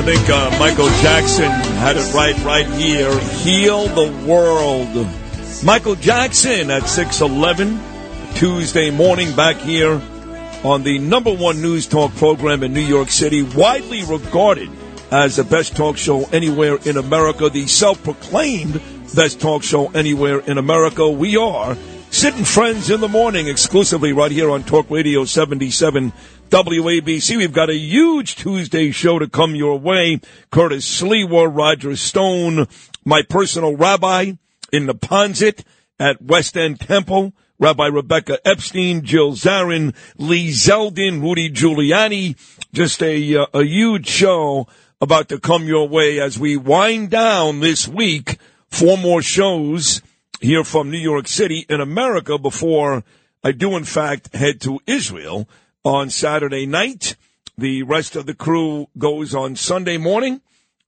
I think uh, Michael Jackson had it right right here. Heal the world. Michael Jackson at 611 Tuesday morning back here on the number one news talk program in New York City, widely regarded as the best talk show anywhere in America, the self-proclaimed best talk show anywhere in America. We are Sid and Friends in the Morning exclusively right here on Talk Radio 77 WABC. We've got a huge Tuesday show to come your way. Curtis Sliwa, Roger Stone, my personal rabbi in Neponsit at West End Temple, Rabbi Rebecca Epstein, Jill Zarin, Lee Zeldin, Rudy Giuliani. Just a, uh, a huge show about to come your way as we wind down this week. Four more shows here from New York City in America before I do, in fact, head to Israel on Saturday night. The rest of the crew goes on Sunday morning,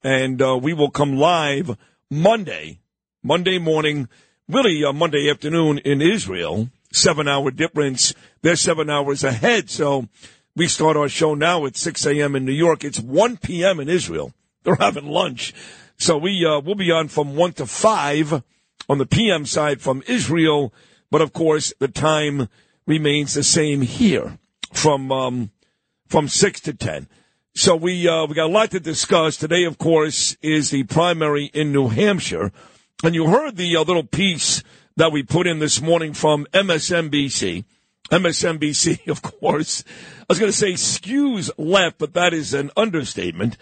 and uh, we will come live Monday, Monday morning, really uh, Monday afternoon in Israel. Seven hour difference. They're seven hours ahead. So we start our show now at 6 a.m. in New York. It's 1 p.m. in Israel. They're having lunch. So we, uh, we'll be on from 1 to 5 on the PM side from Israel. But of course, the time remains the same here from, um, from 6 to 10. So we, uh, we got a lot to discuss. Today, of course, is the primary in New Hampshire. And you heard the uh, little piece that we put in this morning from MSNBC. MSNBC, of course. I was going to say skews left, but that is an understatement.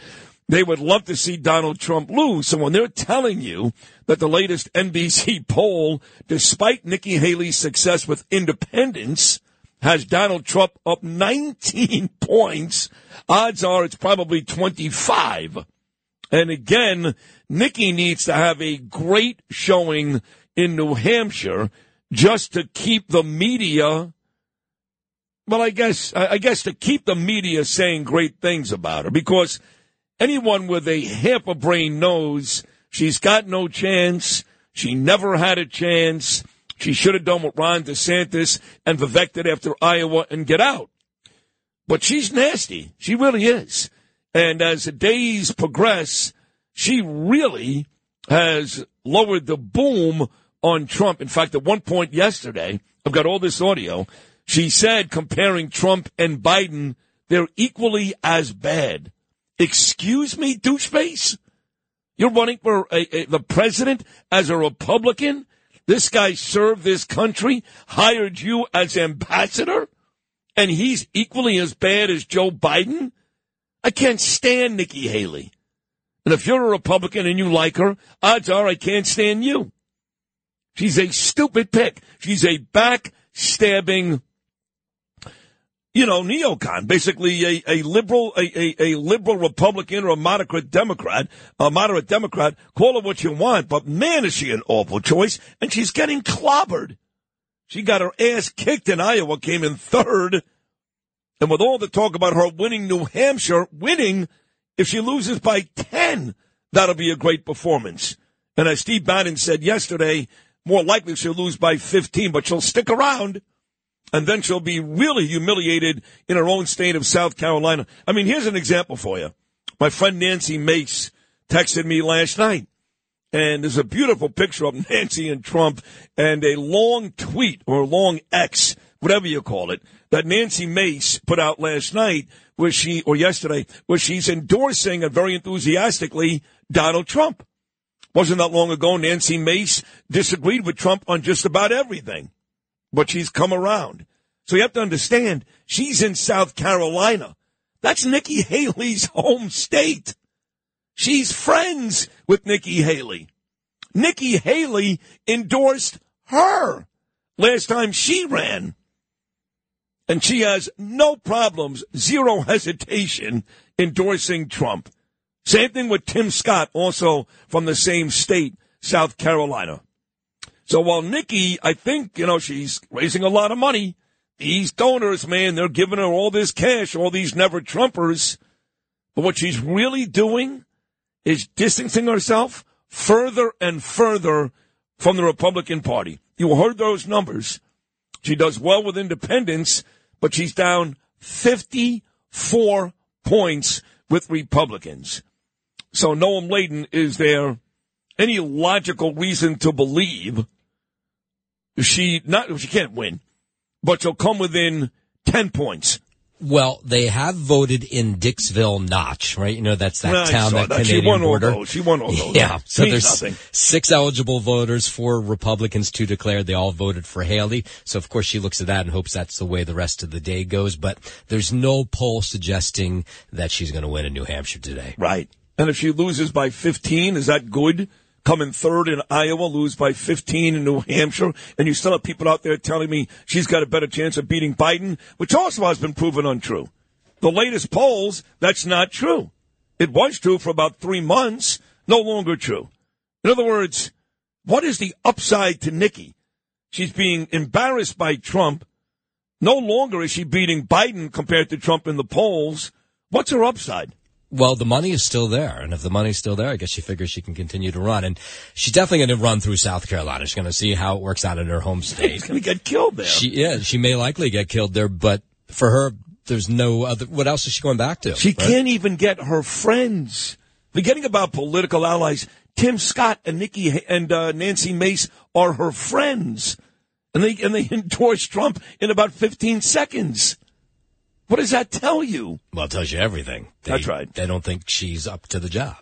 They would love to see Donald Trump lose. So when they're telling you that the latest NBC poll, despite Nikki Haley's success with independents, has Donald Trump up 19 points, odds are it's probably 25. And again, Nikki needs to have a great showing in New Hampshire just to keep the media well, I guess I guess to keep the media saying great things about her because anyone with a half a brain knows she's got no chance. She never had a chance. She should have done what Ron DeSantis and Vivek did after Iowa and get out. But she's nasty. She really is. And as the days progress, she really has lowered the boom on Trump. In fact, at one point yesterday, I've got all this audio. She said comparing Trump and Biden, they're equally as bad. Excuse me, doucheface? You're running for a, a, the president as a Republican? This guy served this country, hired you as ambassador, and he's equally as bad as Joe Biden? I can't stand Nikki Haley. And if you're a Republican and you like her, odds are I can't stand you. She's a stupid pick. She's a backstabbing, you know, neocon, basically a, a liberal, a, a, a, liberal Republican or a moderate Democrat, a moderate Democrat. Call her what you want, but man, is she an awful choice. And she's getting clobbered. She got her ass kicked in Iowa, came in third. And with all the talk about her winning New Hampshire, winning if she loses by 10, that'll be a great performance. And as Steve Bannon said yesterday, more likely she'll lose by 15, but she'll stick around. And then she'll be really humiliated in her own state of South Carolina. I mean, here's an example for you. My friend Nancy Mace texted me last night. And there's a beautiful picture of Nancy and Trump and a long tweet or long X, whatever you call it, that Nancy Mace put out last night where she, or yesterday, where she's endorsing and very enthusiastically Donald Trump. Wasn't that long ago Nancy Mace disagreed with Trump on just about everything, but she's come around. So you have to understand, she's in South Carolina. That's Nikki Haley's home state. She's friends with Nikki Haley. Nikki Haley endorsed her last time she ran and she has no problems, zero hesitation endorsing Trump. Same thing with Tim Scott, also from the same state, South Carolina. So while Nikki, I think, you know, she's raising a lot of money, these donors, man, they're giving her all this cash, all these never Trumpers. But what she's really doing is distancing herself further and further from the Republican Party. You heard those numbers. She does well with independents, but she's down 54 points with Republicans. So Noam Laden, is there any logical reason to believe she not she can't win, but she'll come within ten points? Well, they have voted in Dixville Notch, right? You know, that's that Well, town, saw that, that. She Canadian won all border. those. She won all those. Yeah. So there's nothing. six eligible voters, four Republicans, two declared. They all voted for Haley. So of course she looks at that and hopes that's the way the rest of the day goes. But there's no poll suggesting that she's going to win in New Hampshire today. Right. And if she loses by 15, is that good? Coming third in Iowa, lose by 15 in New Hampshire, and you still have people out there telling me she's got a better chance of beating Biden, which also has been proven untrue. The latest polls, that's not true. It was true for about three months, no longer true. In other words, what is the upside to Nikki? She's being embarrassed by Trump. No longer is she beating Biden compared to Trump in the polls. What's her upside? Well, the money is still there, and if the money's still there, I guess she figures she can continue to run. And she's definitely going to run through South Carolina. She's going to see how it works out in her home She's state. going to get killed there. She yeah, she may likely get killed there, but for her, there's no other. What else is she going back to? She right? can't even get her friends. Forgetting about political allies, Tim Scott and Nikki and uh, Nancy Mace are her friends, and they and they endorse Trump in about 15 seconds. What does that tell you? Well, it tells you everything. They, That's right. They don't think she's up to the job.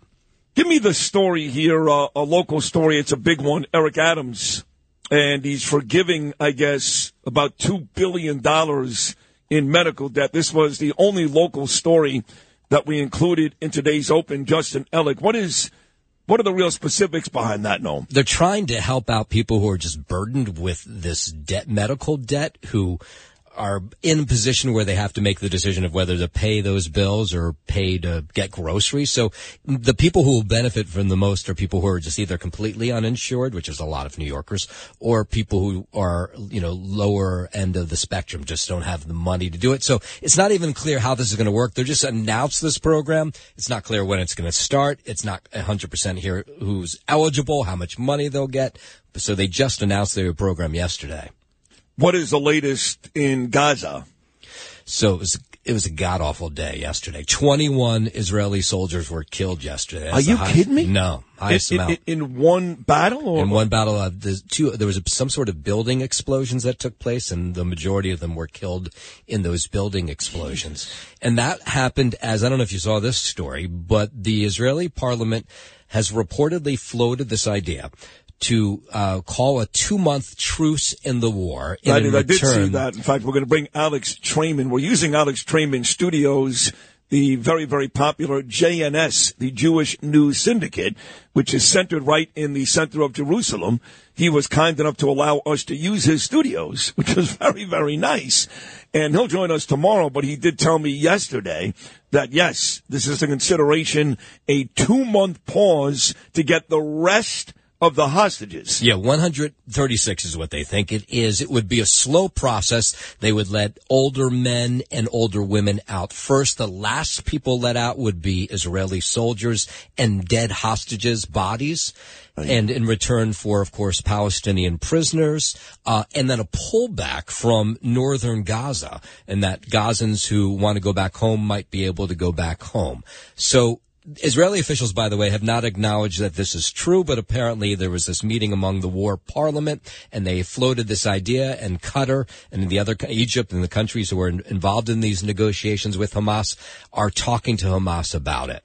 Give me the story here, uh, a local story. It's a big one. Eric Adams, and he's forgiving, I guess, about two billion dollars in medical debt. This was the only local story that we included in today's open. Justin Ellick, what is, what are the real specifics behind that? No, They're trying to help out people who are just burdened with this debt, medical debt, who are in a position where they have to make the decision of whether to pay those bills or pay to get groceries. So the people who will benefit from the most are people who are just either completely uninsured, which is a lot of New Yorkers, or people who are, you know, lower end of the spectrum, just don't have the money to do it. So it's not even clear how this is going to work. They're just announced this program. It's not clear when it's going to start. It's not 100% here who's eligible, how much money they'll get. So they just announced their program yesterday. What is the latest in Gaza? So it was it was a god awful day yesterday. Twenty one Israeli soldiers were killed yesterday. That's Are you highest- kidding me? No, highest in, amount. in, in one battle, or in one battle, uh, there's two, there was a, some sort of building explosions that took place, and the majority of them were killed in those building explosions. And that happened as I don't know if you saw this story, but the Israeli parliament has reportedly floated this idea to uh, call a two-month truce in the war. And I, did, I did see that. In fact, we're going to bring Alex Traiman. We're using Alex Traiman Studios, the very, very popular JNS, the Jewish News Syndicate, which is centered right in the center of Jerusalem. He was kind enough to allow us to use his studios, which was very, very nice. And he'll join us tomorrow, but he did tell me yesterday that yes, this is a consideration, a two month pause to get the rest of the hostages. Yeah, 136 is what they think it is. It would be a slow process. They would let older men and older women out first. The last people let out would be Israeli soldiers and dead hostages' bodies. And in return for, of course, Palestinian prisoners, uh, and then a pullback from northern Gaza, and that Gazans who want to go back home might be able to go back home. So Israeli officials, by the way, have not acknowledged that this is true, but apparently there was this meeting among the war parliament, and they floated this idea, and Qatar and the other Egypt and the countries who are involved in these negotiations with Hamas are talking to Hamas about it.